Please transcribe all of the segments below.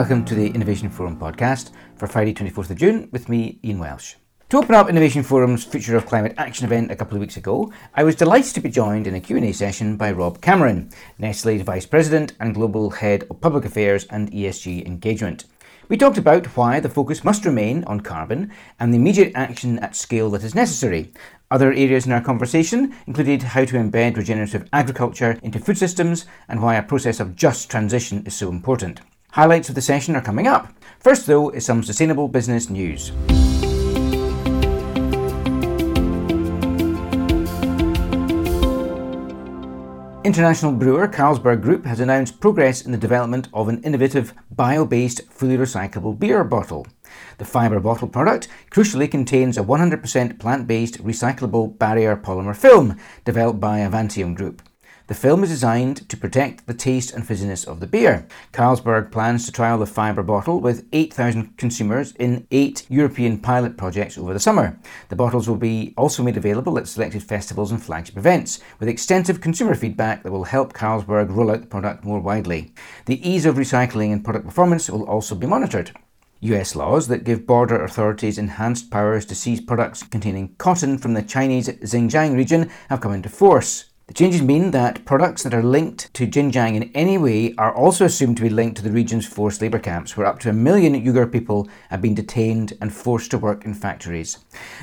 Welcome to the Innovation Forum podcast for Friday 24th of June with me, Ian Welsh. To open up Innovation Forum's Future of Climate Action event a couple of weeks ago, I was delighted to be joined in a Q&A session by Rob Cameron, Nestle's Vice President and Global Head of Public Affairs and ESG Engagement. We talked about why the focus must remain on carbon and the immediate action at scale that is necessary. Other areas in our conversation included how to embed regenerative agriculture into food systems and why a process of just transition is so important. Highlights of the session are coming up. First, though, is some sustainable business news. International brewer Carlsberg Group has announced progress in the development of an innovative bio based fully recyclable beer bottle. The fibre bottle product crucially contains a 100% plant based recyclable barrier polymer film developed by Avantium Group. The film is designed to protect the taste and fizziness of the beer. Carlsberg plans to trial the fibre bottle with 8,000 consumers in eight European pilot projects over the summer. The bottles will be also made available at selected festivals and flagship events, with extensive consumer feedback that will help Carlsberg roll out the product more widely. The ease of recycling and product performance will also be monitored. US laws that give border authorities enhanced powers to seize products containing cotton from the Chinese Xinjiang region have come into force. The changes mean that products that are linked to Xinjiang in any way are also assumed to be linked to the region's forced labour camps, where up to a million Uyghur people have been detained and forced to work in factories.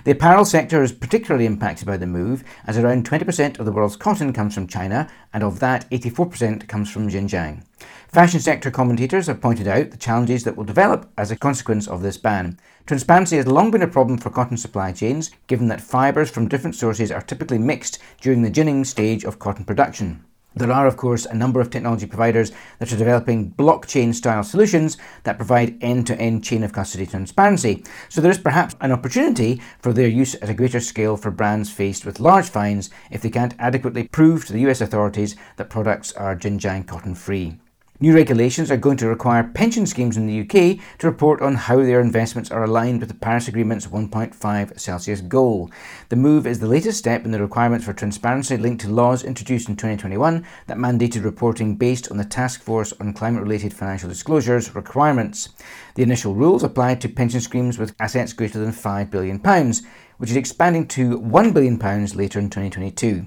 The apparel sector is particularly impacted by the move, as around 20% of the world's cotton comes from China, and of that, 84% comes from Xinjiang. Fashion sector commentators have pointed out the challenges that will develop as a consequence of this ban. Transparency has long been a problem for cotton supply chains, given that fibres from different sources are typically mixed during the ginning stage of cotton production. There are, of course, a number of technology providers that are developing blockchain style solutions that provide end to end chain of custody transparency. So there is perhaps an opportunity for their use at a greater scale for brands faced with large fines if they can't adequately prove to the US authorities that products are Xinjiang cotton free. New regulations are going to require pension schemes in the UK to report on how their investments are aligned with the Paris Agreement's 1.5 Celsius goal. The move is the latest step in the requirements for transparency linked to laws introduced in 2021 that mandated reporting based on the Task Force on Climate Related Financial Disclosures requirements. The initial rules applied to pension schemes with assets greater than £5 billion, which is expanding to £1 billion later in 2022.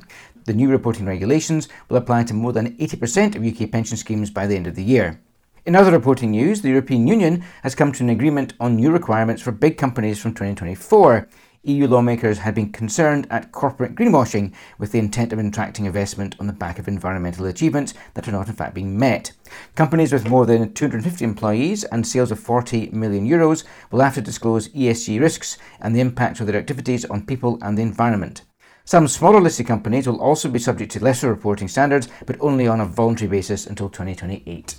The new reporting regulations will apply to more than 80% of UK pension schemes by the end of the year. In other reporting news, the European Union has come to an agreement on new requirements for big companies from 2024. EU lawmakers had been concerned at corporate greenwashing with the intent of attracting investment on the back of environmental achievements that are not in fact being met. Companies with more than 250 employees and sales of 40 million euros will have to disclose ESG risks and the impacts of their activities on people and the environment. Some smaller listed companies will also be subject to lesser reporting standards, but only on a voluntary basis until 2028.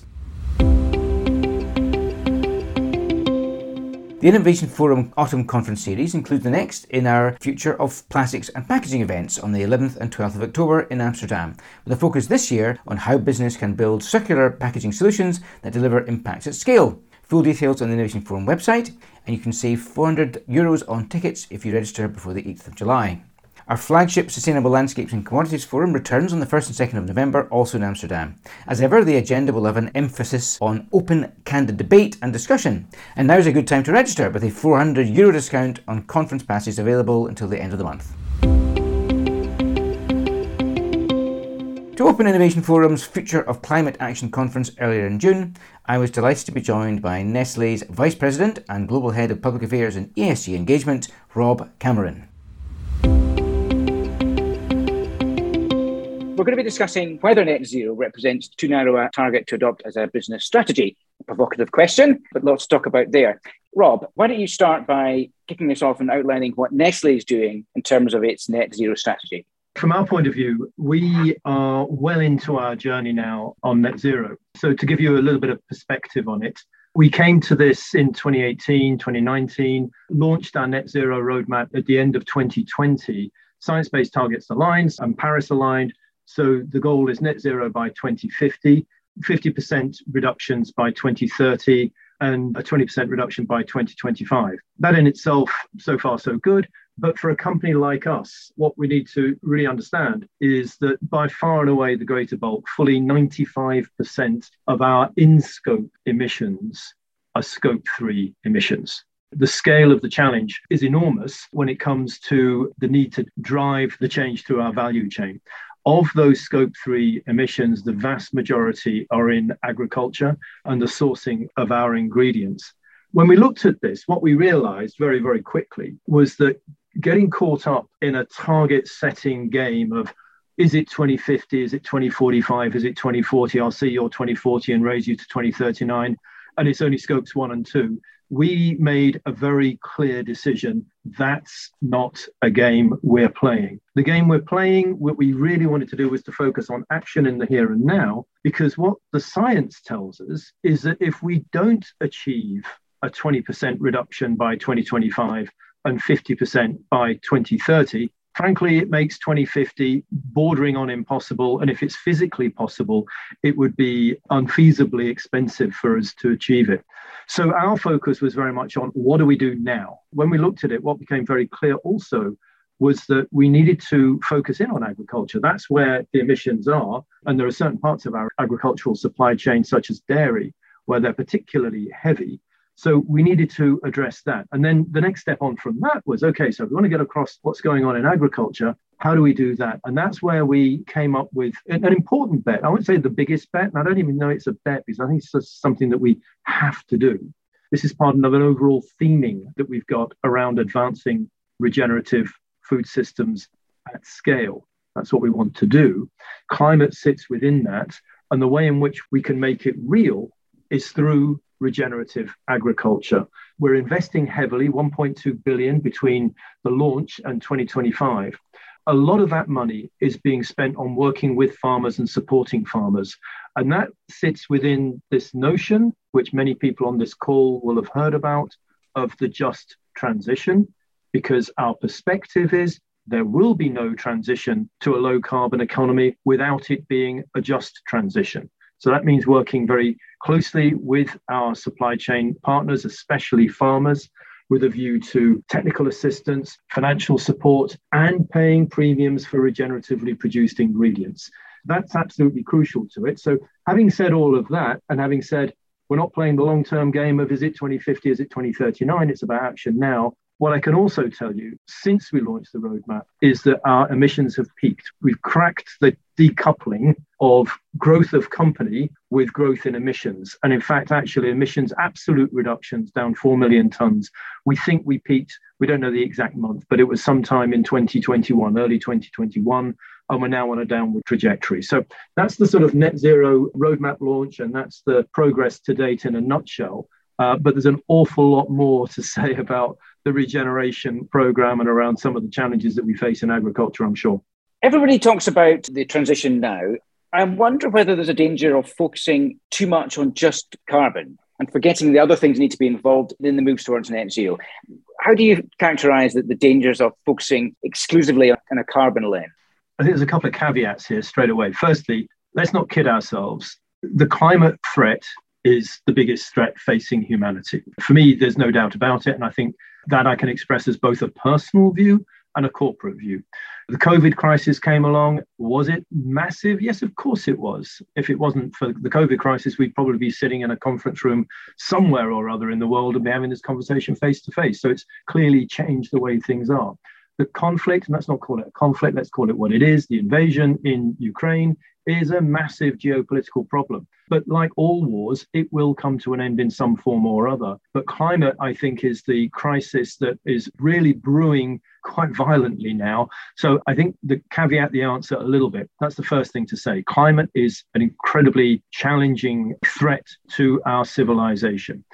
The Innovation Forum Autumn Conference Series includes the next in our Future of Plastics and Packaging events on the 11th and 12th of October in Amsterdam, with a focus this year on how business can build circular packaging solutions that deliver impacts at scale. Full details on the Innovation Forum website, and you can save 400 euros on tickets if you register before the 8th of July. Our flagship Sustainable Landscapes and Commodities Forum returns on the 1st and 2nd of November, also in Amsterdam. As ever, the agenda will have an emphasis on open, candid debate and discussion. And now is a good time to register with a 400 euro discount on conference passes available until the end of the month. To open Innovation Forum's Future of Climate Action conference earlier in June, I was delighted to be joined by Nestle's Vice President and Global Head of Public Affairs and ESG Engagement, Rob Cameron. We're going to be discussing whether net zero represents too narrow a target to adopt as a business strategy. A provocative question, but lots to talk about there. Rob, why don't you start by kicking this off and outlining what Nestle is doing in terms of its net zero strategy? From our point of view, we are well into our journey now on net zero. So, to give you a little bit of perspective on it, we came to this in 2018, 2019, launched our net zero roadmap at the end of 2020. Science based targets aligned and Paris aligned. So the goal is net zero by 2050, 50% reductions by 2030, and a 20% reduction by 2025. That in itself, so far, so good. But for a company like us, what we need to really understand is that by far and away the greater bulk, fully 95% of our in scope emissions are scope three emissions. The scale of the challenge is enormous when it comes to the need to drive the change through our value chain. Of those scope three emissions, the vast majority are in agriculture and the sourcing of our ingredients. When we looked at this, what we realized very, very quickly was that getting caught up in a target setting game of is it 2050, is it 2045, is it 2040? I'll see your 2040 and raise you to 2039. And it's only scopes one and two. We made a very clear decision. That's not a game we're playing. The game we're playing, what we really wanted to do was to focus on action in the here and now, because what the science tells us is that if we don't achieve a 20% reduction by 2025 and 50% by 2030. Frankly, it makes 2050 bordering on impossible. And if it's physically possible, it would be unfeasibly expensive for us to achieve it. So our focus was very much on what do we do now? When we looked at it, what became very clear also was that we needed to focus in on agriculture. That's where the emissions are. And there are certain parts of our agricultural supply chain, such as dairy, where they're particularly heavy. So we needed to address that. And then the next step on from that was okay, so if we want to get across what's going on in agriculture. How do we do that? And that's where we came up with an, an important bet. I wouldn't say the biggest bet, and I don't even know it's a bet because I think it's just something that we have to do. This is part of an overall theming that we've got around advancing regenerative food systems at scale. That's what we want to do. Climate sits within that. And the way in which we can make it real is through regenerative agriculture. We're investing heavily, 1.2 billion between the launch and 2025. A lot of that money is being spent on working with farmers and supporting farmers. And that sits within this notion, which many people on this call will have heard about, of the just transition, because our perspective is there will be no transition to a low carbon economy without it being a just transition. So that means working very closely with our supply chain partners, especially farmers, with a view to technical assistance, financial support, and paying premiums for regeneratively produced ingredients. That's absolutely crucial to it. So, having said all of that, and having said we're not playing the long term game of is it 2050, is it 2039, it's about action now. What I can also tell you since we launched the roadmap is that our emissions have peaked. We've cracked the decoupling of growth of company with growth in emissions. And in fact, actually, emissions absolute reductions down 4 million tons. We think we peaked, we don't know the exact month, but it was sometime in 2021, early 2021. And we're now on a downward trajectory. So that's the sort of net zero roadmap launch, and that's the progress to date in a nutshell. Uh, but there's an awful lot more to say about the regeneration program and around some of the challenges that we face in agriculture, I'm sure. Everybody talks about the transition now. I wonder whether there's a danger of focusing too much on just carbon and forgetting the other things need to be involved in the move towards net zero. How do you characterize the, the dangers of focusing exclusively on a carbon lens? I think there's a couple of caveats here straight away. Firstly, let's not kid ourselves. The climate threat is the biggest threat facing humanity. For me, there's no doubt about it. And I think that I can express as both a personal view and a corporate view. The COVID crisis came along. Was it massive? Yes, of course it was. If it wasn't for the COVID crisis, we'd probably be sitting in a conference room somewhere or other in the world and be having this conversation face to face. So it's clearly changed the way things are. The conflict, and let's not call it a conflict, let's call it what it is the invasion in Ukraine is a massive geopolitical problem. But like all wars, it will come to an end in some form or other. But climate, I think, is the crisis that is really brewing quite violently now. So I think the caveat the answer a little bit. That's the first thing to say. Climate is an incredibly challenging threat to our civilization.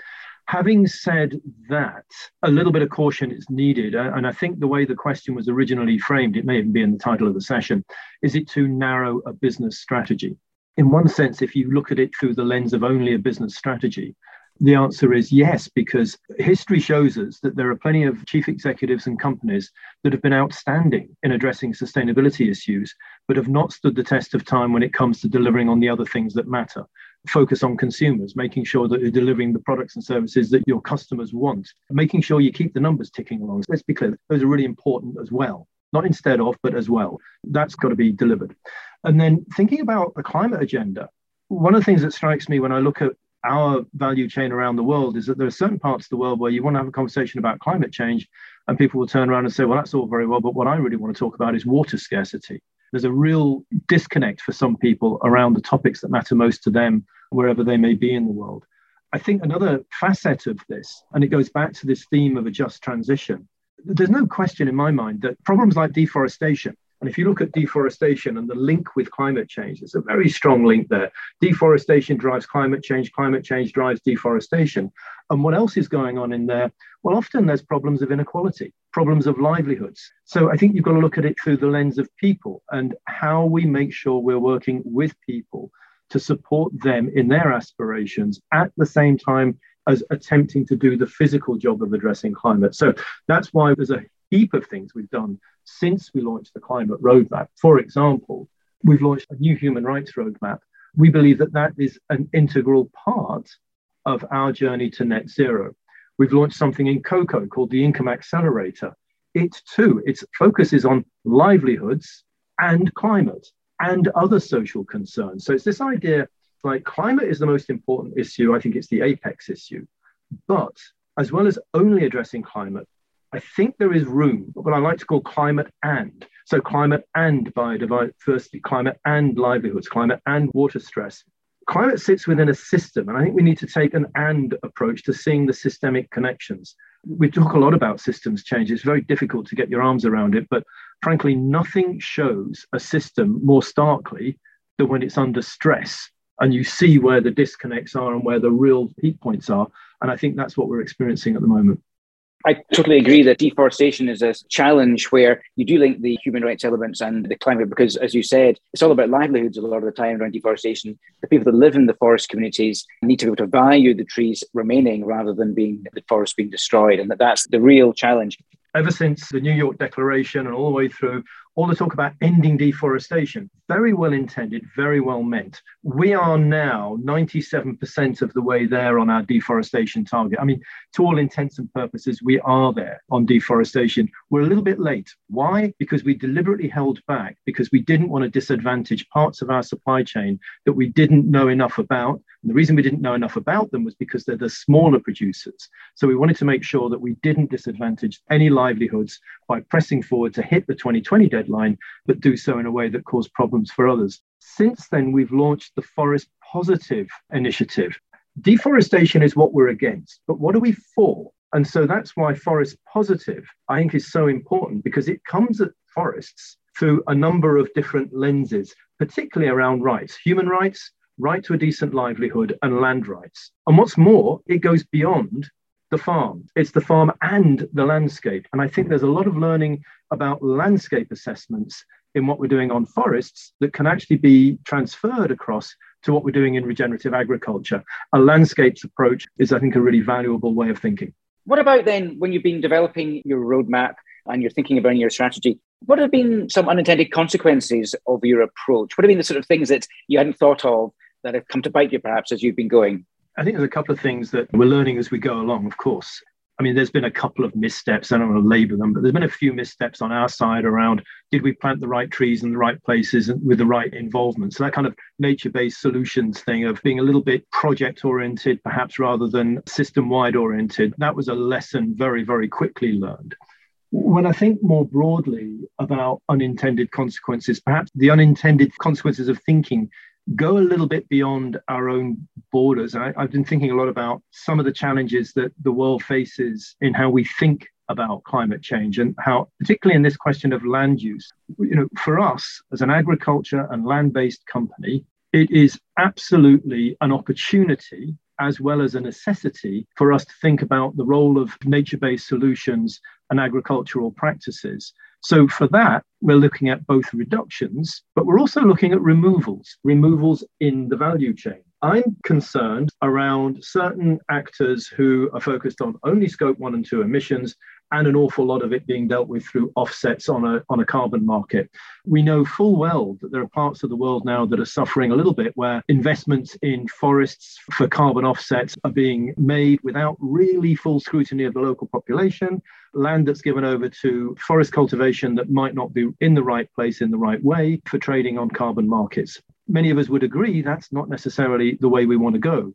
Having said that, a little bit of caution is needed. Uh, and I think the way the question was originally framed, it may even be in the title of the session, is it too narrow a business strategy? In one sense, if you look at it through the lens of only a business strategy, the answer is yes, because history shows us that there are plenty of chief executives and companies that have been outstanding in addressing sustainability issues, but have not stood the test of time when it comes to delivering on the other things that matter focus on consumers, making sure that you're delivering the products and services that your customers want, making sure you keep the numbers ticking along. So let's be clear, those are really important as well. Not instead of, but as well. That's got to be delivered. And then thinking about the climate agenda, one of the things that strikes me when I look at our value chain around the world is that there are certain parts of the world where you want to have a conversation about climate change, and people will turn around and say, Well, that's all very well, but what I really want to talk about is water scarcity. There's a real disconnect for some people around the topics that matter most to them, wherever they may be in the world. I think another facet of this, and it goes back to this theme of a just transition, there's no question in my mind that problems like deforestation, and if you look at deforestation and the link with climate change, there's a very strong link there. Deforestation drives climate change, climate change drives deforestation. And what else is going on in there? Well, often there's problems of inequality, problems of livelihoods. So I think you've got to look at it through the lens of people and how we make sure we're working with people to support them in their aspirations at the same time as attempting to do the physical job of addressing climate. So that's why there's a heap of things we've done since we launched the climate roadmap. For example, we've launched a new human rights roadmap. We believe that that is an integral part of our journey to net zero. We've launched something in cocoa called the Income Accelerator. It too, its focus is on livelihoods and climate and other social concerns. So it's this idea like climate is the most important issue. I think it's the apex issue. But as well as only addressing climate, I think there is room, what I like to call climate and. So, climate and biodiversity, climate and livelihoods, climate and water stress. Climate sits within a system, and I think we need to take an and approach to seeing the systemic connections. We talk a lot about systems change. It's very difficult to get your arms around it, but frankly, nothing shows a system more starkly than when it's under stress and you see where the disconnects are and where the real heat points are. And I think that's what we're experiencing at the moment. I totally agree that deforestation is a challenge where you do link the human rights elements and the climate because, as you said, it's all about livelihoods a lot of the time around deforestation. The people that live in the forest communities need to be able to value the trees remaining rather than being the forest being destroyed. And that that's the real challenge. Ever since the New York Declaration and all the way through, all the talk about ending deforestation, very well intended, very well meant. We are now 97% of the way there on our deforestation target. I mean, to all intents and purposes, we are there on deforestation. We're a little bit late. Why? Because we deliberately held back because we didn't want to disadvantage parts of our supply chain that we didn't know enough about. And the reason we didn't know enough about them was because they're the smaller producers. So we wanted to make sure that we didn't disadvantage any livelihoods by pressing forward to hit the 2020 deadline, but do so in a way that caused problems for others. Since then, we've launched the Forest Positive initiative. Deforestation is what we're against, but what are we for? And so that's why Forest Positive, I think, is so important because it comes at forests through a number of different lenses, particularly around rights, human rights, right to a decent livelihood, and land rights. And what's more, it goes beyond the farm. It's the farm and the landscape. And I think there's a lot of learning about landscape assessments in what we're doing on forests that can actually be transferred across to what we're doing in regenerative agriculture. A landscapes approach is, I think, a really valuable way of thinking. What about then when you've been developing your roadmap and you're thinking about your strategy? What have been some unintended consequences of your approach? What have been the sort of things that you hadn't thought of that have come to bite you perhaps as you've been going? I think there's a couple of things that we're learning as we go along, of course. I mean, there's been a couple of missteps. I don't want to label them, but there's been a few missteps on our side around did we plant the right trees in the right places and with the right involvement? So that kind of nature-based solutions thing of being a little bit project-oriented, perhaps rather than system-wide oriented, that was a lesson very, very quickly learned. When I think more broadly about unintended consequences, perhaps the unintended consequences of thinking go a little bit beyond our own borders. I, have been thinking a lot about some of the challenges that the world faces in how we think about climate change and how, particularly in this question of land use, you know, for us as an agriculture and land based company, it is absolutely an opportunity as well as a necessity for us to think about the role of nature based solutions and agricultural practices so for that, we're looking at both reductions, but we're also looking at removals, removals in the value chain. I'm concerned around certain actors who are focused on only scope one and two emissions and an awful lot of it being dealt with through offsets on a, on a carbon market. We know full well that there are parts of the world now that are suffering a little bit where investments in forests for carbon offsets are being made without really full scrutiny of the local population, land that's given over to forest cultivation that might not be in the right place in the right way for trading on carbon markets. Many of us would agree that's not necessarily the way we want to go.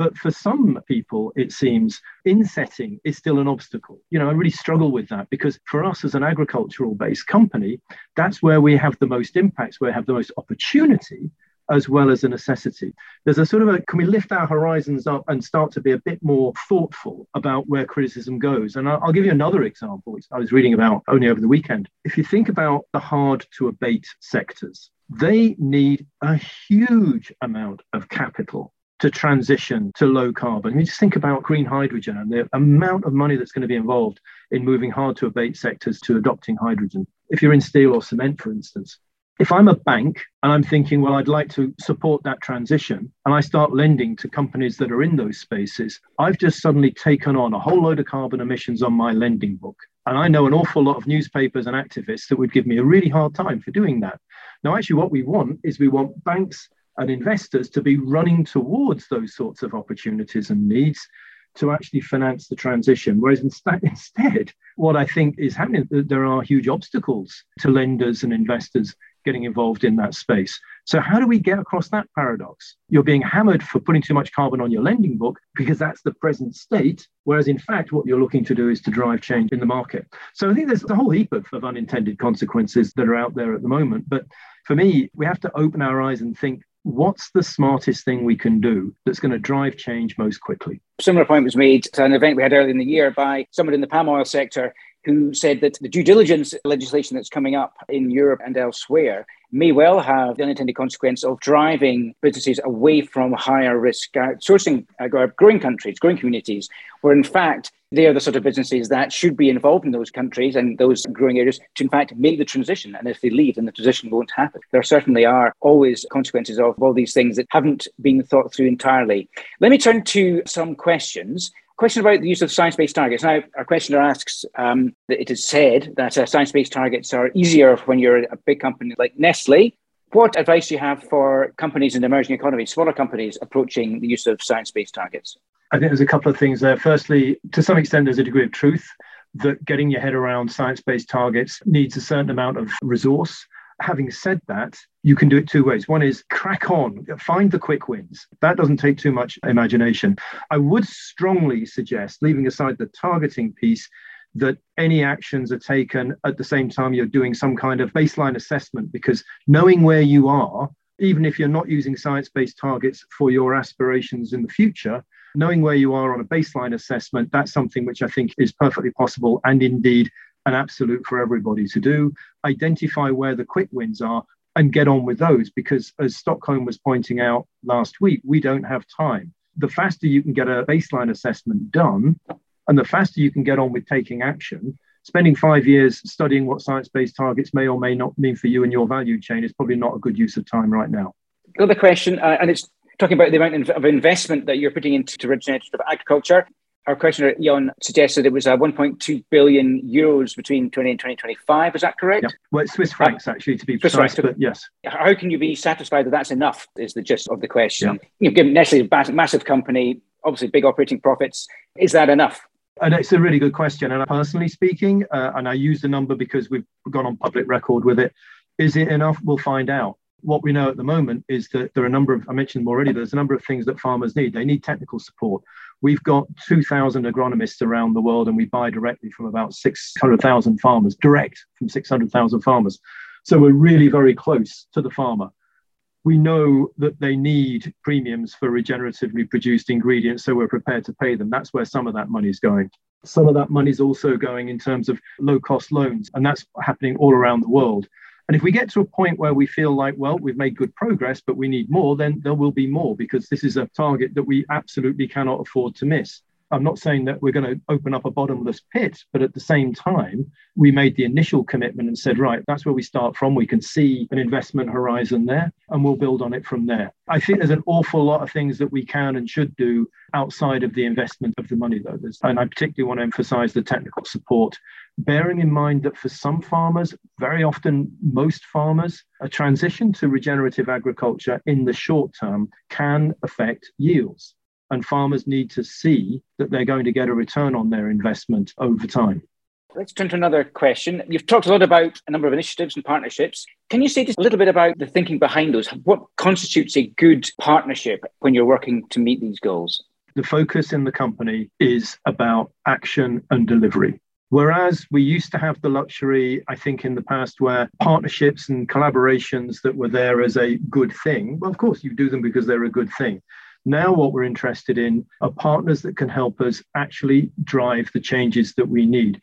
But for some people, it seems insetting is still an obstacle. You know, I really struggle with that because for us as an agricultural based company, that's where we have the most impacts, where we have the most opportunity as well as a necessity. There's a sort of a can we lift our horizons up and start to be a bit more thoughtful about where criticism goes? And I'll, give you another example, I was reading about only over the weekend. If you think about the hard to abate sectors, they need a huge amount of capital to transition to low carbon. I mean, just think about green hydrogen and the amount of money that's going to be involved in moving hard to abate sectors to adopting hydrogen. If you're in steel or cement, for instance, if I'm a bank and I'm thinking, well, I'd like to support that transition, and I start lending to companies that are in those spaces, I've just suddenly taken on a whole load of carbon emissions on my lending book. And I know an awful lot of newspapers and activists that would give me a really hard time for doing that. Now, actually, what we want is we want banks and investors to be running towards those sorts of opportunities and needs to actually finance the transition. Whereas instead, what I think is happening, there are huge obstacles to lenders and investors getting involved in that space. So, how do we get across that paradox? You're being hammered for putting too much carbon on your lending book because that's the present state, whereas in fact, what you're looking to do is to drive change in the market. So, I think there's a whole heap of, of unintended consequences that are out there at the moment. But for me, we have to open our eyes and think what's the smartest thing we can do that's going to drive change most quickly? Similar point was made to an event we had earlier in the year by someone in the palm oil sector who said that the due diligence legislation that's coming up in Europe and elsewhere may well have the unintended consequence of driving businesses away from higher risk outsourcing uh, growing countries, growing communities, where in fact they are the sort of businesses that should be involved in those countries and those growing areas to in fact make the transition. And if they leave, then the transition won't happen. There certainly are always consequences of all these things that haven't been thought through entirely. Let me turn to some questions question about the use of science-based targets. Now, our questioner asks um, that it is said that uh, science-based targets are easier when you're a big company like Nestle. What advice do you have for companies in emerging economies, smaller companies approaching the use of science-based targets? I think there's a couple of things there. Firstly, to some extent, there's a degree of truth that getting your head around science-based targets needs a certain amount of resource having said that, you can do it two ways. One is crack on, find the quick wins. That doesn't take too much imagination. I would strongly suggest, leaving aside the targeting piece, that any actions are taken at the same time you're doing some kind of baseline assessment because knowing where you are, even if you're not using science based targets for your aspirations in the future, knowing where you are on a baseline assessment, that's something which I think is perfectly possible and indeed an absolute for everybody to do. Identify where the quick wins are and get on with those because, as Stockholm was pointing out last week, we don't have time. The faster you can get a baseline assessment done and the faster you can get on with taking action, spending five years studying what science based targets may or may not mean for you and your value chain is probably not a good use of time right now. Another question, uh, and it's talking about the amount of investment that you're putting into regenerative agriculture our questioner Jan suggested it was uh, 1.2 billion euros between 20 and 2025. Is that correct? Yeah. Well, it's Swiss francs actually to be Swiss precise, francs. but yes. How can you be satisfied that that's enough? Is the gist of the question. Yeah. You know, given Nestle a massive company, obviously big operating profits, is that enough? And it's a really good question. And personally speaking, uh, and I use the number because we've gone on public record with it. Is it enough? We'll find out what we know at the moment is that there are a number of, I mentioned them already, there's a number of things that farmers need. They need technical support. We've got 2,000 agronomists around the world, and we buy directly from about 600,000 farmers, direct from 600,000 farmers. So we're really very close to the farmer. We know that they need premiums for regeneratively produced ingredients, so we're prepared to pay them. That's where some of that money is going. Some of that money is also going in terms of low cost loans, and that's happening all around the world. And if we get to a point where we feel like, well, we've made good progress, but we need more, then there will be more because this is a target that we absolutely cannot afford to miss. I'm not saying that we're going to open up a bottomless pit, but at the same time, we made the initial commitment and said, right, that's where we start from. We can see an investment horizon there and we'll build on it from there. I think there's an awful lot of things that we can and should do outside of the investment of the money, though. There's, and I particularly want to emphasize the technical support, bearing in mind that for some farmers, very often most farmers, a transition to regenerative agriculture in the short term can affect yields and farmers need to see that they're going to get a return on their investment over time. Let's turn to another question. You've talked a lot about a number of initiatives and partnerships. Can you say just a little bit about the thinking behind those? What constitutes a good partnership when you're working to meet these goals? The focus in the company is about action and delivery. Whereas we used to have the luxury, I think, in the past where partnerships and collaborations that were there as a good thing, well, of course, you do them because they're a good thing. Now, what we're interested in are partners that can help us actually drive the changes that we need.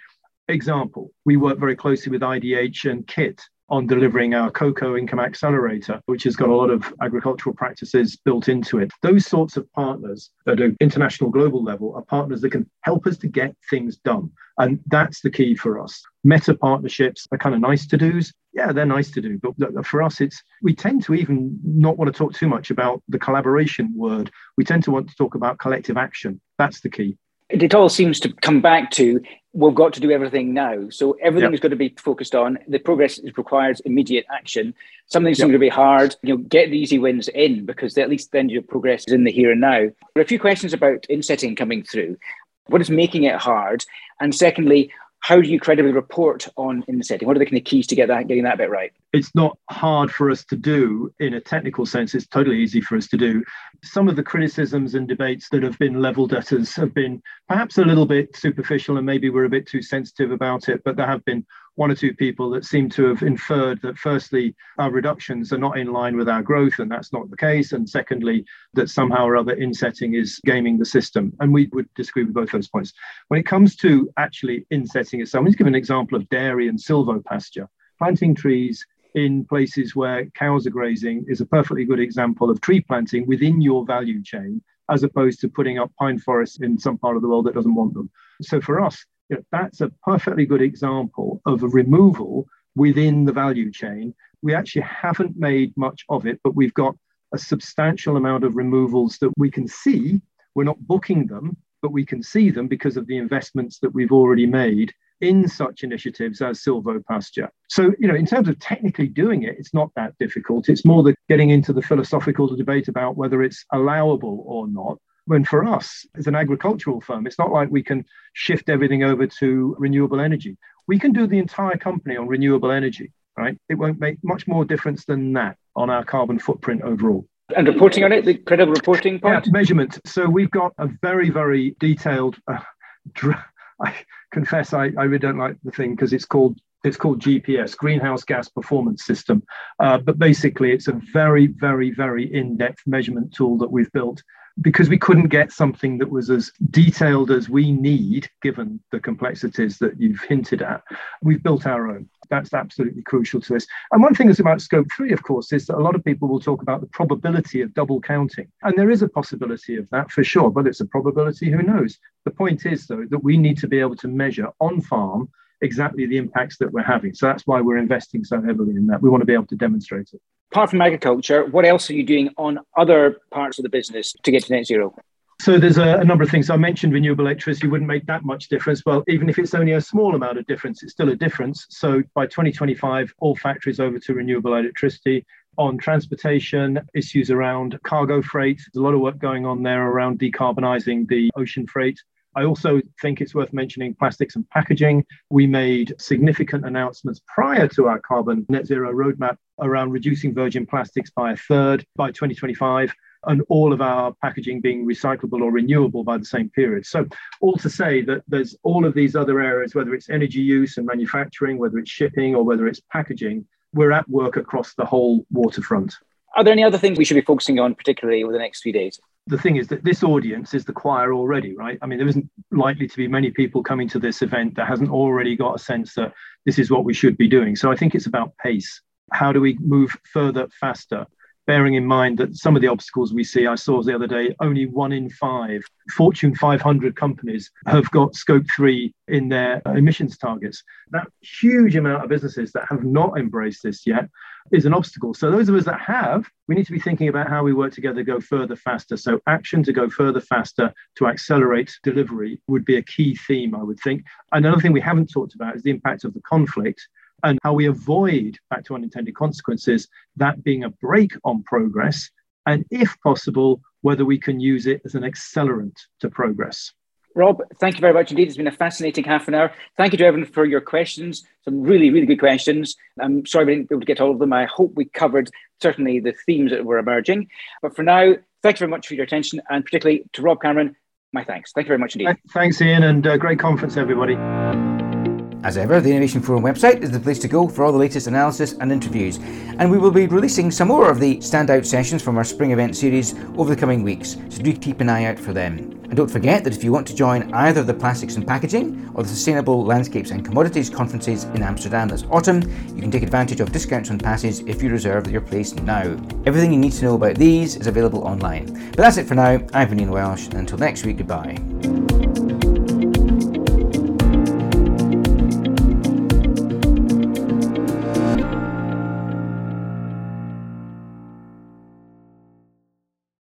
Example, we work very closely with IDH and KIT on delivering our cocoa income accelerator, which has got a lot of agricultural practices built into it. Those sorts of partners at an international global level are partners that can help us to get things done. And that's the key for us. Meta partnerships are kind of nice to do's. Yeah, they're nice to do. But for us, it's we tend to even not want to talk too much about the collaboration word. We tend to want to talk about collective action. That's the key it all seems to come back to we've got to do everything now. So everything yep. is going to be focused on the progress requires immediate action. Some things yep. going to be hard. You know, get the easy wins in because at least then your progress is in the here and now. There are a few questions about insetting coming through. What is making it hard? And secondly, how do you credibly report on insetting? What are the kind of keys to get that getting that bit right? It's not hard for us to do in a technical sense. It's totally easy for us to do. Some of the criticisms and debates that have been leveled at us have been perhaps a little bit superficial and maybe we're a bit too sensitive about it, but there have been one or two people that seem to have inferred that firstly our reductions are not in line with our growth and that's not the case and secondly that somehow or other insetting is gaming the system and we would disagree with both those points. When it comes to actually insetting itself let's give an example of dairy and silvopasture planting trees in places where cows are grazing is a perfectly good example of tree planting within your value chain as opposed to putting up pine forests in some part of the world that doesn't want them. So for us you know, that's a perfectly good example of a removal within the value chain. We actually haven't made much of it, but we've got a substantial amount of removals that we can see. We're not booking them, but we can see them because of the investments that we've already made in such initiatives as silvopasture. So, you know, in terms of technically doing it, it's not that difficult. It's more the getting into the philosophical debate about whether it's allowable or not. When for us, as an agricultural firm, it's not like we can shift everything over to renewable energy. We can do the entire company on renewable energy, right? It won't make much more difference than that on our carbon footprint overall. And reporting on it, the credible reporting part? Yeah, measurement. So we've got a very, very detailed. Uh, dr- I confess I, I really don't like the thing because it's called it's called GPS, Greenhouse Gas Performance System. Uh, but basically, it's a very, very, very in-depth measurement tool that we've built because we couldn't get something that was as detailed as we need, given the complexities that you've hinted at, we've built our own. That's absolutely crucial to us. And one thing that's about scope three, of course, is that a lot of people will talk about the probability of double counting. And there is a possibility of that for sure, but it's a probability, who knows? The point is, though, that we need to be able to measure on farm exactly the impacts that we're having. So that's why we're investing so heavily in that. We want to be able to demonstrate it. Apart from agriculture, what else are you doing on other parts of the business to get to net zero? So there's a, a, number of things. I mentioned renewable electricity wouldn't make that much difference. Well, even if it's only a small amount of difference, it's still a difference. So by 2025, all factories over to renewable electricity. On transportation, issues around cargo freight. There's a lot of work going on there around decarbonising the ocean freight. I also think it's worth mentioning plastics and packaging. We made significant announcements prior to our carbon net zero roadmap around reducing virgin plastics by a third by 2025 and all of our packaging being recyclable or renewable by the same period. So, all to say that there's all of these other areas, whether it's energy use and manufacturing, whether it's shipping, or whether it's packaging, we're at work across the whole waterfront. Are there any other things we should be focusing on, particularly over the next few days? The thing is that this audience is the choir already, right? I mean, there isn't likely to be many people coming to this event that hasn't already got a sense that this is what we should be doing. So I think it's about pace. How do we move further, faster? Bearing in mind that some of the obstacles we see, I saw the other day, only one in five Fortune 500 companies have got scope three in their emissions targets. That huge amount of businesses that have not embraced this yet is an obstacle. So, those of us that have, we need to be thinking about how we work together to go further faster. So, action to go further faster to accelerate delivery would be a key theme, I would think. Another thing we haven't talked about is the impact of the conflict and how we avoid, back to unintended consequences, that being a brake on progress. And if possible, whether we can use it as an accelerant to progress. Rob, thank you very much indeed. It's been a fascinating half an hour. Thank you to everyone for your questions. Some really, really good questions. I'm sorry we didn't be able to get all of them. I hope we covered certainly the themes that were emerging. But for now, thank you very much for your attention and particularly to Rob Cameron, my thanks. Thank you very much indeed. Thanks, Ian, and uh, great conference, everybody. As ever, the Innovation Forum website is the place to go for all the latest analysis and interviews, and we will be releasing some more of the standout sessions from our spring event series over the coming weeks, so do keep an eye out for them. And don't forget that if you want to join either the Plastics and Packaging or the Sustainable Landscapes and Commodities conferences in Amsterdam this autumn, you can take advantage of discounts on passes if you reserve your place now. Everything you need to know about these is available online. But that's it for now. I've been Ian Welsh, and until next week, goodbye.